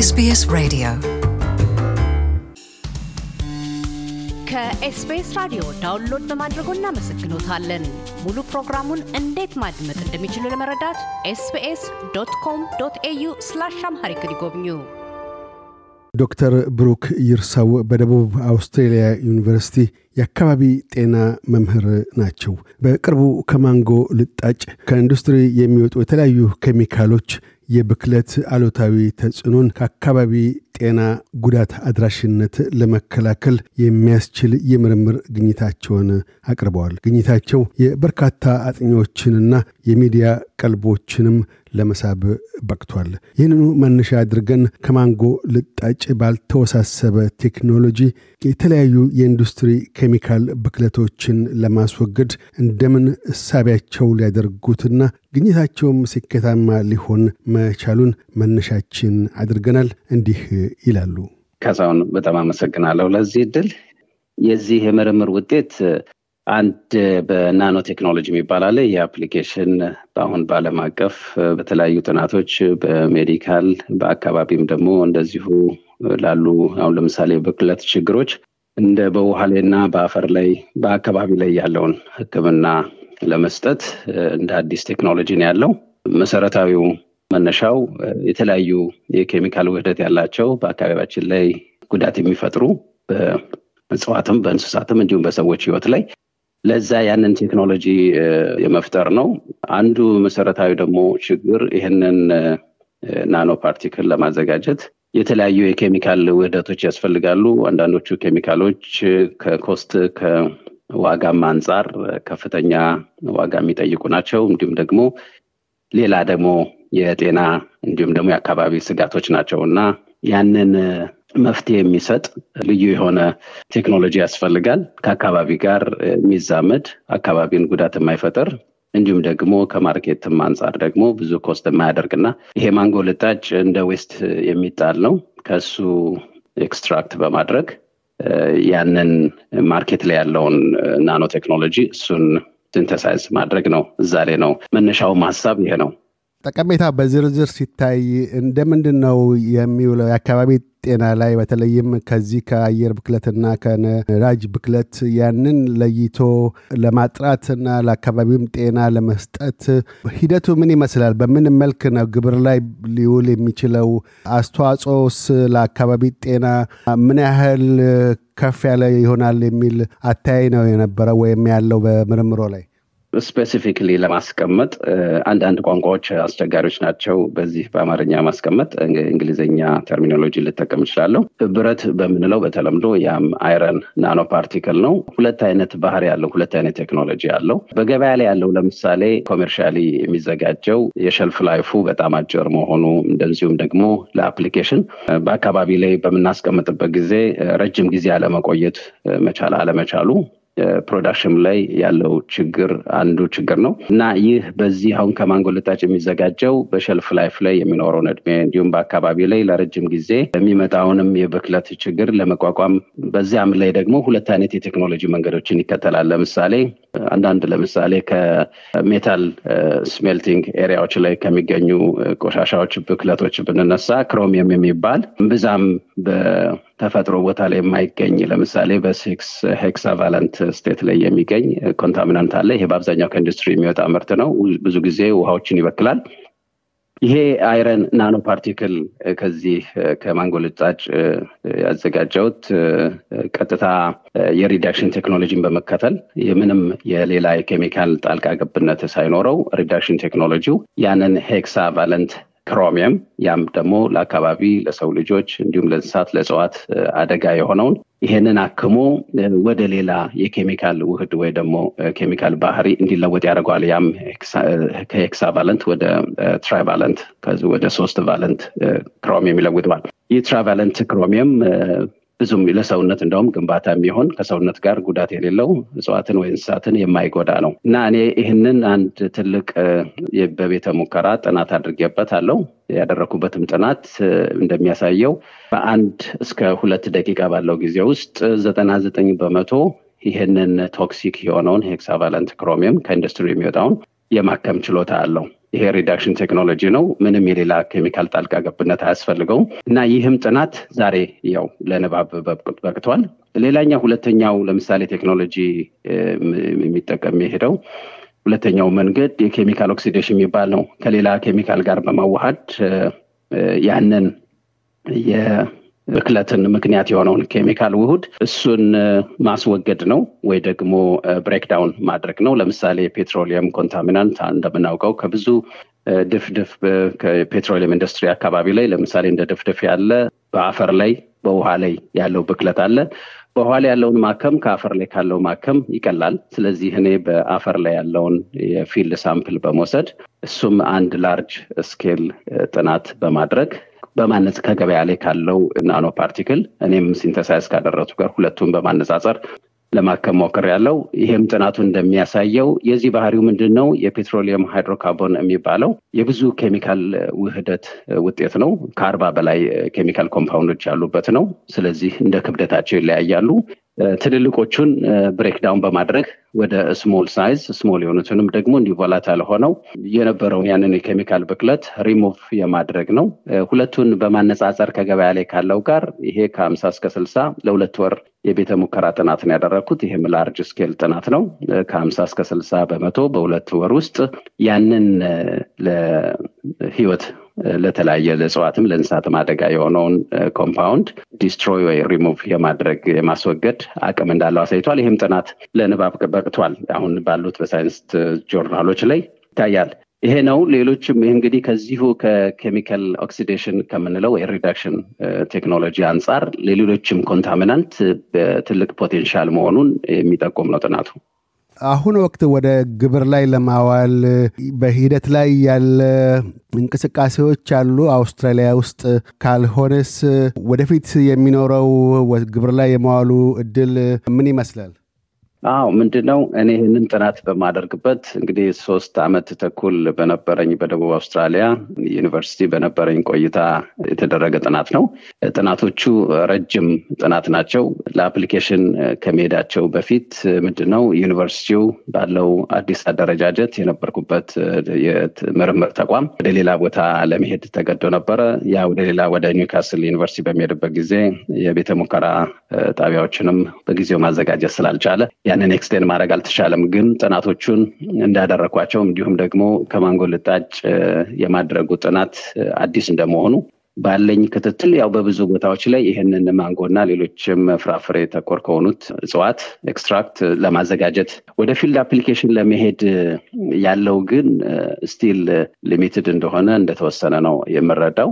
SBS Radio. ከ SBS ራዲዮ download በማድረጎ እናመሰግኖታለን። ሙሉ ፕሮግራሙን እንዴት ማድመጥ እንደሚችሉ ለመረዳት SBS dot com dot au slash Amharic ይጎብኙ። ዶክተር ብሩክ ይርሳው በደቡብ አውስትሬልያ ዩኒቨርሲቲ የአካባቢ ጤና መምህር ናቸው። በቅርቡ ከማንጎ ልጣጭ ከኢንዱስትሪ የሚወጡ የተለያዩ ኬሚካሎች የብክለት አሉታዊ ተጽዕኖን ከአካባቢ ጤና ጉዳት አድራሽነት ለመከላከል የሚያስችል የምርምር ግኝታቸውን አቅርበዋል። ግኝታቸው የበርካታ አጥኚዎችንና የሚዲያ ቀልቦችንም ለመሳብ በቅቷል። ይህንኑ መነሻ አድርገን ከማንጎ ልጣጭ ባልተወሳሰበ ቴክኖሎጂ የተለያዩ የኢንዱስትሪ ኬሚካል ብክለቶችን ለማስወገድ እንደምን እሳቢያቸው ሊያደርጉትና ግኝታቸውም ስኬታማ ሊሆን መቻሉን መነሻችን አድርገናል። እንዲህ ይላሉ። ካሳሁን በጣም አመሰግናለሁ ለዚህ እድል። የዚህ የምርምር ውጤት አንድ በ nano technology የሚባል አለ። application በአሁን በዓለም አቀፍ በተለያዩ ጥናቶች በ medical በአካባቢም ደግሞ እንደዚሁ ላሉ አሁን ለምሳሌ ብክለት ችግሮች እንደ በውሃ ላይ እና በአፈር ላይ በአካባቢ ላይ ያለውን ሕክምና ለመስጠት እንደ አዲስ ቴክኖሎጂ ነው ያለው። መሰረታዊው መነሻው የተለያዩ የኬሚካል ውህደት ያላቸው በአካባቢያችን ላይ ጉዳት የሚፈጥሩ በእጽዋትም በእንስሳትም እንዲሁም በሰዎች ህይወት ላይ ለዛ ያንን ቴክኖሎጂ የመፍጠር ነው። አንዱ መሰረታዊ ደግሞ ችግር ይህንን ናኖ ፓርቲክል ለማዘጋጀት የተለያዩ የኬሚካል ውህደቶች ያስፈልጋሉ። አንዳንዶቹ ኬሚካሎች ከ cost ከዋጋም አንጻር ከፍተኛ ዋጋ የሚጠይቁ ናቸው። እንዲሁም ደግሞ ሌላ ደግሞ የጤና እንዲሁም ደግሞ የአካባቢ ስጋቶች ናቸው እና ያንን መፍትሄ የሚሰጥ ልዩ የሆነ ቴክኖሎጂ ያስፈልጋል። ከአካባቢ ጋር የሚዛመድ አካባቢን ጉዳት የማይፈጥር እንዲሁም ደግሞ ከ market ም አንጻር ደግሞ ብዙ cost የማያደርግና ይሄ ማንጎ ልጣጭ እንደ waste የሚጣል ነው። ከሱ extract በማድረግ ያንን market ላይ ያለውን nano technology እሱን synthesize ማድረግ ነው። እዛ ላይ ነው መነሻውም ሀሳብ ይሄ ነው። ጠቀሜታ በዝርዝር ሲታይ እንደምንድን ነው የሚውለው? የአካባቢ ጤና ላይ በተለይም ከዚህ ከአየር ብክለትና ከነዳጅ ብክለት ያንን ለይቶ ለማጥራትና ለአካባቢውም ጤና ለመስጠት ሂደቱ ምን ይመስላል? በምን መልክ ነው ግብር ላይ ሊውል የሚችለው? አስተዋጽኦስ ለአካባቢ ጤና ምን ያህል ከፍ ያለ ይሆናል የሚል አተያይ ነው የነበረው ወይም ያለው በምርምሮ ላይ? specifically ለማስቀመጥ አንዳንድ ቋንቋዎች አስቸጋሪዎች ናቸው። በዚህ በአማርኛ ማስቀመጥ እንግሊዝኛ terminology ልጠቀም እችላለሁ። ብረት በምንለው በተለምዶ ያም iron nano particle ነው። ሁለት አይነት ባህሪ ያለው ሁለት አይነት ቴክኖሎጂ አለው። በገበያ ላይ ያለው ለምሳሌ commercially የሚዘጋጀው የ shelf life ኡ በጣም አጭር መሆኑ እንደዚሁም ደግሞ ለ application በአካባቢ ላይ በምናስቀምጥበት ጊዜ ረጅም ጊዜ አለመቆየት መቻል አለመቻሉ production ላይ ያለው ችግር አንዱ ችግር ነው እና ይህ በዚህ አሁን ከማንጎ ልጣጭ የሚዘጋጀው በ shelf life ላይ የሚኖረውን እድሜ እንዲሁም በአካባቢ ላይ ለረጅም ጊዜ የሚመጣውንም የብክለት ችግር ለመቋቋም በዚያም ላይ ደግሞ ሁለት አይነት የቴክኖሎጂ መንገዶችን ይከተላል። ለምሳሌ አንዳንድ ለምሳሌ ከ metal smelting area ዎች ላይ ከሚገኙ ቆሻሻዎች ብክለቶች ብንነሳ chromium የሚባል ብዛም ተፈጥሮ ቦታ ላይ የማይገኝ ለምሳሌ በ six hexavalent state ላይ የሚገኝ contaminant አለ። ይሄ በአብዛኛው ከኢንዱስትሪ የሚወጣ ምርት ነው። ብዙ ጊዜ ውሃዎችን ይበክላል። ይሄ iron nano particle ከዚህ ከማንጎ ልጣጭ ያዘጋጀሁት ቀጥታ የ reduction ቴክኖሎጂን በመከተል የምንም የሌላ የኬሚካል ጣልቃ ገብነት ሳይኖረው reduction ቴክኖሎጂው ያንን hexavalent chromium ያም ደግሞ ለአካባቢ ለሰው ልጆች እንዲሁም ለእንስሳት ለእጽዋት አደጋ የሆነውን ይሄንን አክሞ ወደ ሌላ የኬሚካል ውህድ ወይ ደግሞ ኬሚካል ባህሪ እንዲለወጥ ያደርገዋል። ያም ከ hexavalent ወደ trivalent ወደ ሶስት valent chromium ይለውጠዋል። ይህ trivalent chromium ብዙም ለሰውነት እንደውም ግንባታ የሚሆን ከሰውነት ጋር ጉዳት የሌለው እጽዋትን ወይ እንስሳትን የማይጎዳ ነው። እና እኔ ይህንን አንድ ትልቅ በቤተ ሙከራ ጥናት አድርጌበታለሁ ያደረኩበትም ጥናት እንደሚያሳየው በአንድ እስከ ሁለት ደቂቃ ባለው ጊዜ ውስጥ ዘጠና ዘጠኝ በመቶ ይህንን toxic የሆነውን hexavalent chromium ከኢንዱስትሪ የሚወጣውን የማከም ችሎታ አለው ይሄ reduction ቴክኖሎጂ ነው። ምንም የሌላ ኬሚካል ጣልቃ ገብነት አያስፈልገውም እና ይህም ጥናት ዛሬ ያው ለንባብ በቅቷል። ሌላኛው ሁለተኛው ለምሳሌ ቴክኖሎጂ የሚጠቀም የሄደው ሁለተኛው መንገድ የኬሚካል oxidation የሚባል ነው። ከሌላ ኬሚካል ጋር በማዋሃድ ያንን የብክለትን ምክንያት የሆነውን ኬሚካል ውሁድ እሱን ማስወገድ ነው ወይ ደግሞ breakdown ማድረግ ነው። ለምሳሌ petroleum contaminant እንደምናውቀው ከብዙ ድፍድፍ ከፔትሮሊየም ኢንዱስትሪ አካባቢ ላይ ለምሳሌ እንደ ድፍድፍ ያለ በአፈር ላይ በውሃ ላይ ያለው ብክለት አለ። በውሃ ላይ ያለውን ማከም ከአፈር ላይ ካለው ማከም ይቀላል። ስለዚህ እኔ በአፈር ላይ ያለውን የ field sample በመውሰድ እሱም አንድ large scale ጥናት በማድረግ በማነጽ ከገበያ ላይ ካለው nano particle እኔም synthesize ካደረኩት ጋር ሁለቱን በማነጻጸር ለማከም ሞክሬያለሁ ይሄም ጥናቱ እንደሚያሳየው የዚህ ባህሪው ምንድን ነው? የ petroleum hydrocarbon የሚባለው የብዙ ኬሚካል ውህደት ውጤት ነው። ከአርባ በላይ ኬሚካል compound ኦች ያሉበት ነው። ስለዚህ እንደ ክብደታቸው ይለያያሉ። ትልልቆቹን breakdown በማድረግ ወደ small size small የሆኑትንም ደግሞ እንዲህ ሆነው የነበረውን ያንን የኬሚካል ብክለት ሪሙቭ የማድረግ ነው። ሁለቱን በማነጻጸር ከገበያ ላይ ካለው ጋር ይሄ ከሀምሳ እስከ ስልሳ ለሁለት ወር የቤተ ሙከራ ጥናትን ያደረግኩት ይህም large scale ጥናት ነው። ከሀምሳ እስከ ስልሳ በመቶ በሁለት ወር ውስጥ ያንን ለህይወት ለተለያየ ለእጽዋትም ለእንስሳትም አደጋ የሆነውን compound destroy ወይ ሪሙቭ የማድረግ የማስወገድ አቅም እንዳለው አሳይቷል። ይህም ጥናት ለንባብ በቅቷል። አሁን ባሉት በሳይንስ ጆርናሎች ላይ ይታያል። ይሄ ነው። ሌሎችም ይህ እንግዲህ ከዚሁ ከ chemical oxidation ከምንለው የ reduction ቴክኖሎጂ አንጻር ለሌሎችም contaminant ትልቅ potential መሆኑን የሚጠቁም ነው ጥናቱ። አሁን ወቅት ወደ ተግባር ላይ ለማዋል በሂደት ላይ ያለ እንቅስቃሴዎች አሉ አውስትራሊያ ውስጥ። ካልሆነስ ወደፊት የሚኖረው ተግባር ላይ የመዋሉ እድል ምን ይመስላል? አዎ ምንድን ነው እኔ ይህንን ጥናት በማደርግበት እንግዲህ ሶስት አመት ተኩል በነበረኝ በደቡብ አውስትራሊያ ዩኒቨርሲቲ በነበረኝ ቆይታ የተደረገ ጥናት ነው። ጥናቶቹ ረጅም ጥናት ናቸው። ለ application ከመሄዳቸው በፊት ምንድን ነው ዩኒቨርሲቲው ባለው አዲስ አደረጃጀት የነበርኩበት የምርምር ተቋም ወደ ሌላ ቦታ ለመሄድ ተገዶ ነበረ። ያ ወደ ሌላ ወደ ኒውካስል ዩኒቨርሲቲ በሚሄድበት ጊዜ የቤተ ሙከራ ጣቢያዎችንም በጊዜው ማዘጋጀት ስላልቻለ ያንን extend ማድረግ አልተቻለም። ግን ጥናቶቹን እንዳደረግኳቸው እንዲሁም ደግሞ ከማንጎ ልጣጭ የማድረጉ ጥናት አዲስ እንደመሆኑ ባለኝ ክትትል ያው በብዙ ቦታዎች ላይ ይህንን ማንጎና ሌሎችም ፍራፍሬ ተኮር ከሆኑት እጽዋት extract ለማዘጋጀት ወደ field application ለመሄድ ያለው ግን still limited እንደሆነ እንደተወሰነ ነው የምረዳው።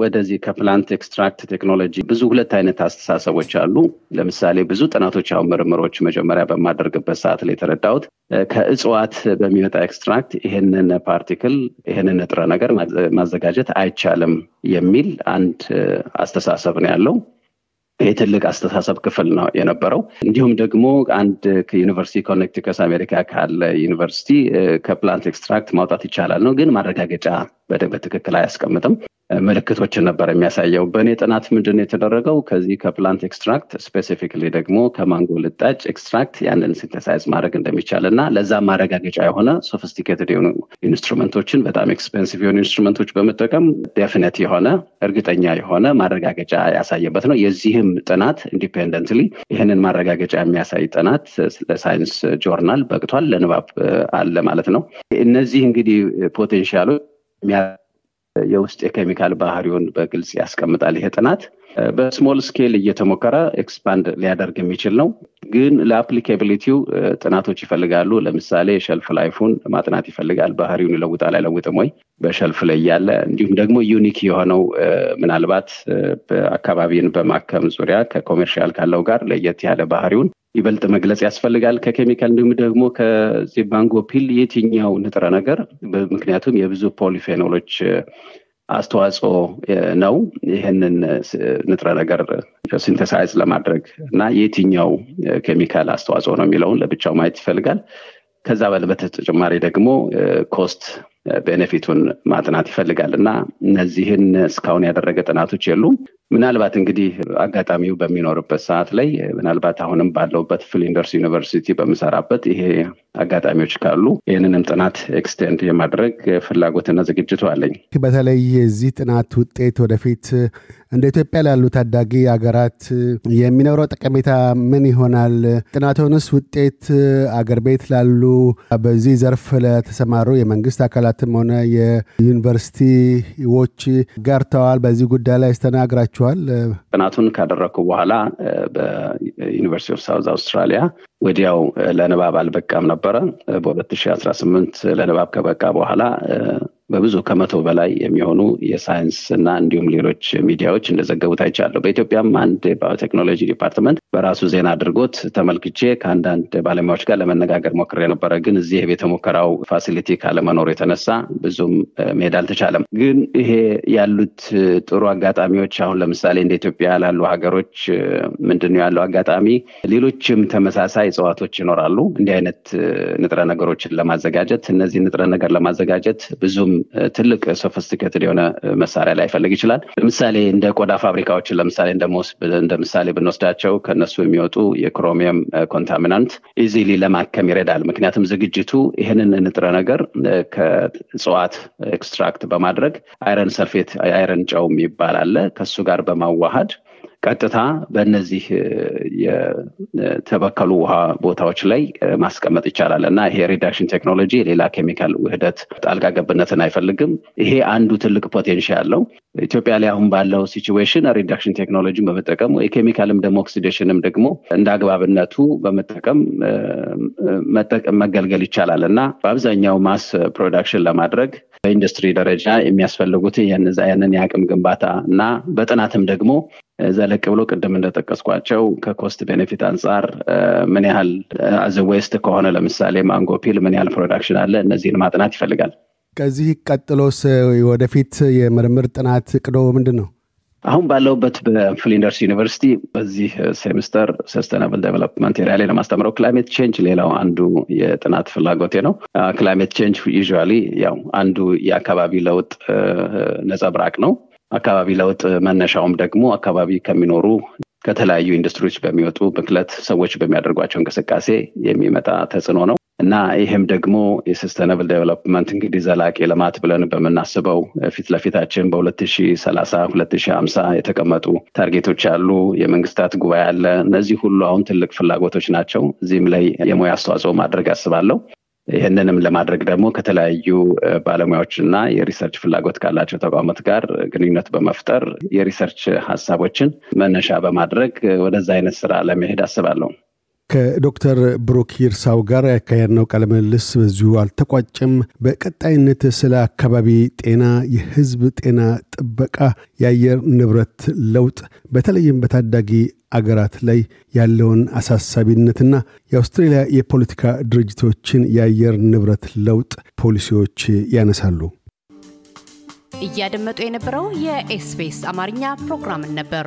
ወደዚህ ከ plant extract ቴክኖሎጂ ብዙ ሁለት አይነት አስተሳሰቦች አሉ። ለምሳሌ ብዙ ጥናቶች አሁን ምርምሮች መጀመሪያ በማደርግበት ሰዓት ላይ የተረዳሁት ከእጽዋት በሚመጣ extract ይህንን particle ይህንን ንጥረ ነገር ማዘጋጀት አይቻልም የሚል አንድ አስተሳሰብ ነው ያለው። ይህ አስተሳሰብ ክፍል ነው የነበረው። እንዲሁም ደግሞ አንድ ከዩኒቨርሲቲ ኮኔክቲከት አሜሪካ ካለ ዩኒቨርሲቲ ከ plant extract ማውጣት ይቻላል ነው፣ ግን ማረጋገጫ በትክክል አያስቀምጥም። ምልክቶችን ነበር የሚያሳየው። በእኔ ጥናት ምንድን የተደረገው ከዚህ ከ plant extract specifically ደግሞ ከማንጎ ልጣጭ extract ያንን synthesize ማድረግ እንደሚቻል እና ለዛም ማረጋገጫ የሆነ sophisticated የሆኑ instrument ኦችን በጣም expensive የሆኑ instrument ኦች በመጠቀም definite የሆነ እርግጠኛ የሆነ ማረጋገጫ ያሳየበት ነው። የዚህም ጥናት independently ይህንን ማረጋገጫ የሚያሳይ ጥናት ለሳይንስ ጆርናል በቅቷል፣ ለንባብ አለ ማለት ነው። እነዚህ እንግዲህ potential ኦች የውስጥ የኬሚካል ባህሪውን በግልጽ ያስቀምጣል። ይሄ ጥናት በ small scale እየተሞከረ expand ሊያደርግ የሚችል ነው። ግን ለ applicability ው ጥናቶች ይፈልጋሉ። ለምሳሌ shelf life ኡን ማጥናት ይፈልጋል። ባህሪውን ይለውጣል አይለውጥም ወይ በ shelf ላይ ያለ እንዲሁም ደግሞ unique የሆነው ምናልባት አካባቢን በማከም ዙሪያ ከ commercial ካለው ጋር ለየት ያለ ባህሪውን ይበልጥ መግለጽ ያስፈልጋል። ከኬሚካል እንዲሁም ደግሞ ከዚህ ማንጎ peel የትኛው ንጥረ ነገር? ምክንያቱም የብዙ polyphenol ኦች አስተዋጽኦ ነው ይህንን ንጥረ ነገር synthesize ለማድረግ እና የትኛው ኬሚካል አስተዋጽኦ ነው የሚለውን ለብቻው ማየት ይፈልጋል። ከዛ በተጨማሪ ደግሞ cost benefit ኡን ማጥናት ይፈልጋል እና እነዚህን እስካሁን ያደረገ ጥናቶች የሉም ምናልባት እንግዲህ አጋጣሚው በሚኖርበት ሰዓት ላይ ምናልባት አሁንም ባለሁበት ፍሊንደርስ ዩኒቨርሲቲ በምሰራበት ይሄ አጋጣሚዎች ካሉ ይህንንም ጥናት extend የማድረግ ፍላጎትና ዝግጅቱ አለኝ። በተለይ የዚህ ጥናት ውጤት ወደፊት እንደ ኢትዮጵያ ላሉ ታዳጊ ሀገራት የሚኖረው ጠቀሜታ ምን ይሆናል? ጥናቶንስ ውጤት አገር ቤት ላሉ በዚህ ዘርፍ ለተሰማሩ የመንግስት አካላትም ሆነ የዩኒቨርሲቲዎች ጋርተዋል። በዚህ ጉዳይ ላይ ስተናግራችኋል? ጥናቱን ካደረግኩ በኋላ በ University of South Australia ወዲያው ለንባብ አልበቃም ነበረ። በ2018 ለንባብ ከበቃ በኋላ በብዙ ከመቶ በላይ የሚሆኑ የሳይንስ እና እንዲሁም ሌሎች ሚዲያዎች እንደዘገቡት አይቻለሁ። በኢትዮጵያም አንድ biotechnology department በራሱ ዜና አድርጎት ተመልክቼ ከአንዳንድ ባለሙያዎች ጋር ለመነጋገር ሞክሬ ነበረ። ግን እዚህ የቤተ facility ካለመኖሩ የተነሳ ብዙም መሄድ አልተቻለም። ግን ይሄ ያሉት ጥሩ አጋጣሚዎች አሁን ለምሳሌ እንደ ኢትዮጵያ ላሉ ሀገሮች ምንድን ነው ያለው አጋጣሚ? ሌሎችም ተመሳሳይ እጽዋቶች ይኖራሉ እንዲህ አይነት ንጥረ ነገሮችን ለማዘጋጀት እነዚህ ንጥረ ነገር ለማዘጋጀት ብዙም ትልቅ sophisticated የሆነ መሳሪያ ላይፈልግ ይችላል። ለምሳሌ እንደ ቆዳ ፋብሪካዎችን ለምሳሌ እንደ ምሳሌ ብንወስዳቸው ከነሱ የሚወጡ የ chromium contaminant easily ለማከም ይረዳል። ምክንያቱም ዝግጅቱ ይህንን ንጥረ ነገር ከእጽዋት extract በማድረግ iron sulfate iron ጨው የሚባል አለ ከሱ ጋር በማዋሃድ ቀጥታ በእነዚህ የተበከሉ ውሃ ቦታዎች ላይ ማስቀመጥ ይቻላል እና ይሄ reduction ቴክኖሎጂ የሌላ ኬሚካል ውህደት ጣልቃ ገብነትን አይፈልግም። ይሄ አንዱ ትልቅ potential አለው። ኢትዮጵያ ላይ አሁን ባለው situation reduction ቴክኖሎጂን በመጠቀም የኬሚካልም ደግሞ oxidation ም ደግሞ እንደ አግባብነቱ በመጠቀም መገልገል ይቻላል እና በአብዛኛው mass production ለማድረግ በኢንዱስትሪ ደረጃ የሚያስፈልጉት ያንን የአቅም ግንባታ እና በጥናትም ደግሞ ዘለቅ ብሎ ቅድም እንደጠቀስኳቸው ከ cost benefit አንጻር ምን ያህል as a waste ከሆነ ለምሳሌ mango peel ምን ያህል production አለ እነዚህን ማጥናት ይፈልጋል። ከዚህ ቀጥሎስ ወደፊት የምርምር ጥናት ዕቅድዎ ምንድን ነው? አሁን ባለሁበት በፍሊንደርስ ዩኒቨርሲቲ በዚህ ሴሚስተር sustainable development area ላይ ለማስተምረው climate change ሌላው አንዱ የጥናት ፍላጎቴ ነው። climate change usually ያው አንዱ የአካባቢ ለውጥ ነጸብራቅ ነው። አካባቢ ለውጥ መነሻውም ደግሞ አካባቢ ከሚኖሩ ከተለያዩ ኢንዱስትሪዎች በሚወጡ ብክለት ሰዎች በሚያደርጓቸው እንቅስቃሴ የሚመጣ ተጽዕኖ ነው እና ይህም ደግሞ የ sustainable development እንግዲህ ዘላቂ ልማት ብለን በምናስበው ፊት ለፊታችን በ2030 2050 የተቀመጡ target ኦች አሉ። የመንግስታት ጉባኤ አለ። እነዚህ ሁሉ አሁን ትልቅ ፍላጎቶች ናቸው። እዚህም ላይ የሙያ አስተዋጽኦ ማድረግ አስባለሁ። ይህንንም ለማድረግ ደግሞ ከተለያዩ ባለሙያዎች እና የ research ፍላጎት ካላቸው ተቋማት ጋር ግንኙነት በመፍጠር የ research ሀሳቦችን መነሻ በማድረግ ወደዛ አይነት ስራ ለመሄድ አስባለሁ። ከዶክተር ብሩክ ይርሳው ጋር ያካሄድነው ቃለ ምልልስ በዚሁ አልተቋጨም። በቀጣይነት ስለ አካባቢ ጤና፣ የህዝብ ጤና ጥበቃ፣ የአየር ንብረት ለውጥ በተለይም በታዳጊ አገራት ላይ ያለውን አሳሳቢነትና የአውስትሬልያ የፖለቲካ ድርጅቶችን የአየር ንብረት ለውጥ ፖሊሲዎች ያነሳሉ። እያደመጡ የነበረው የኤስቢኤስ አማርኛ ፕሮግራምን ነበር።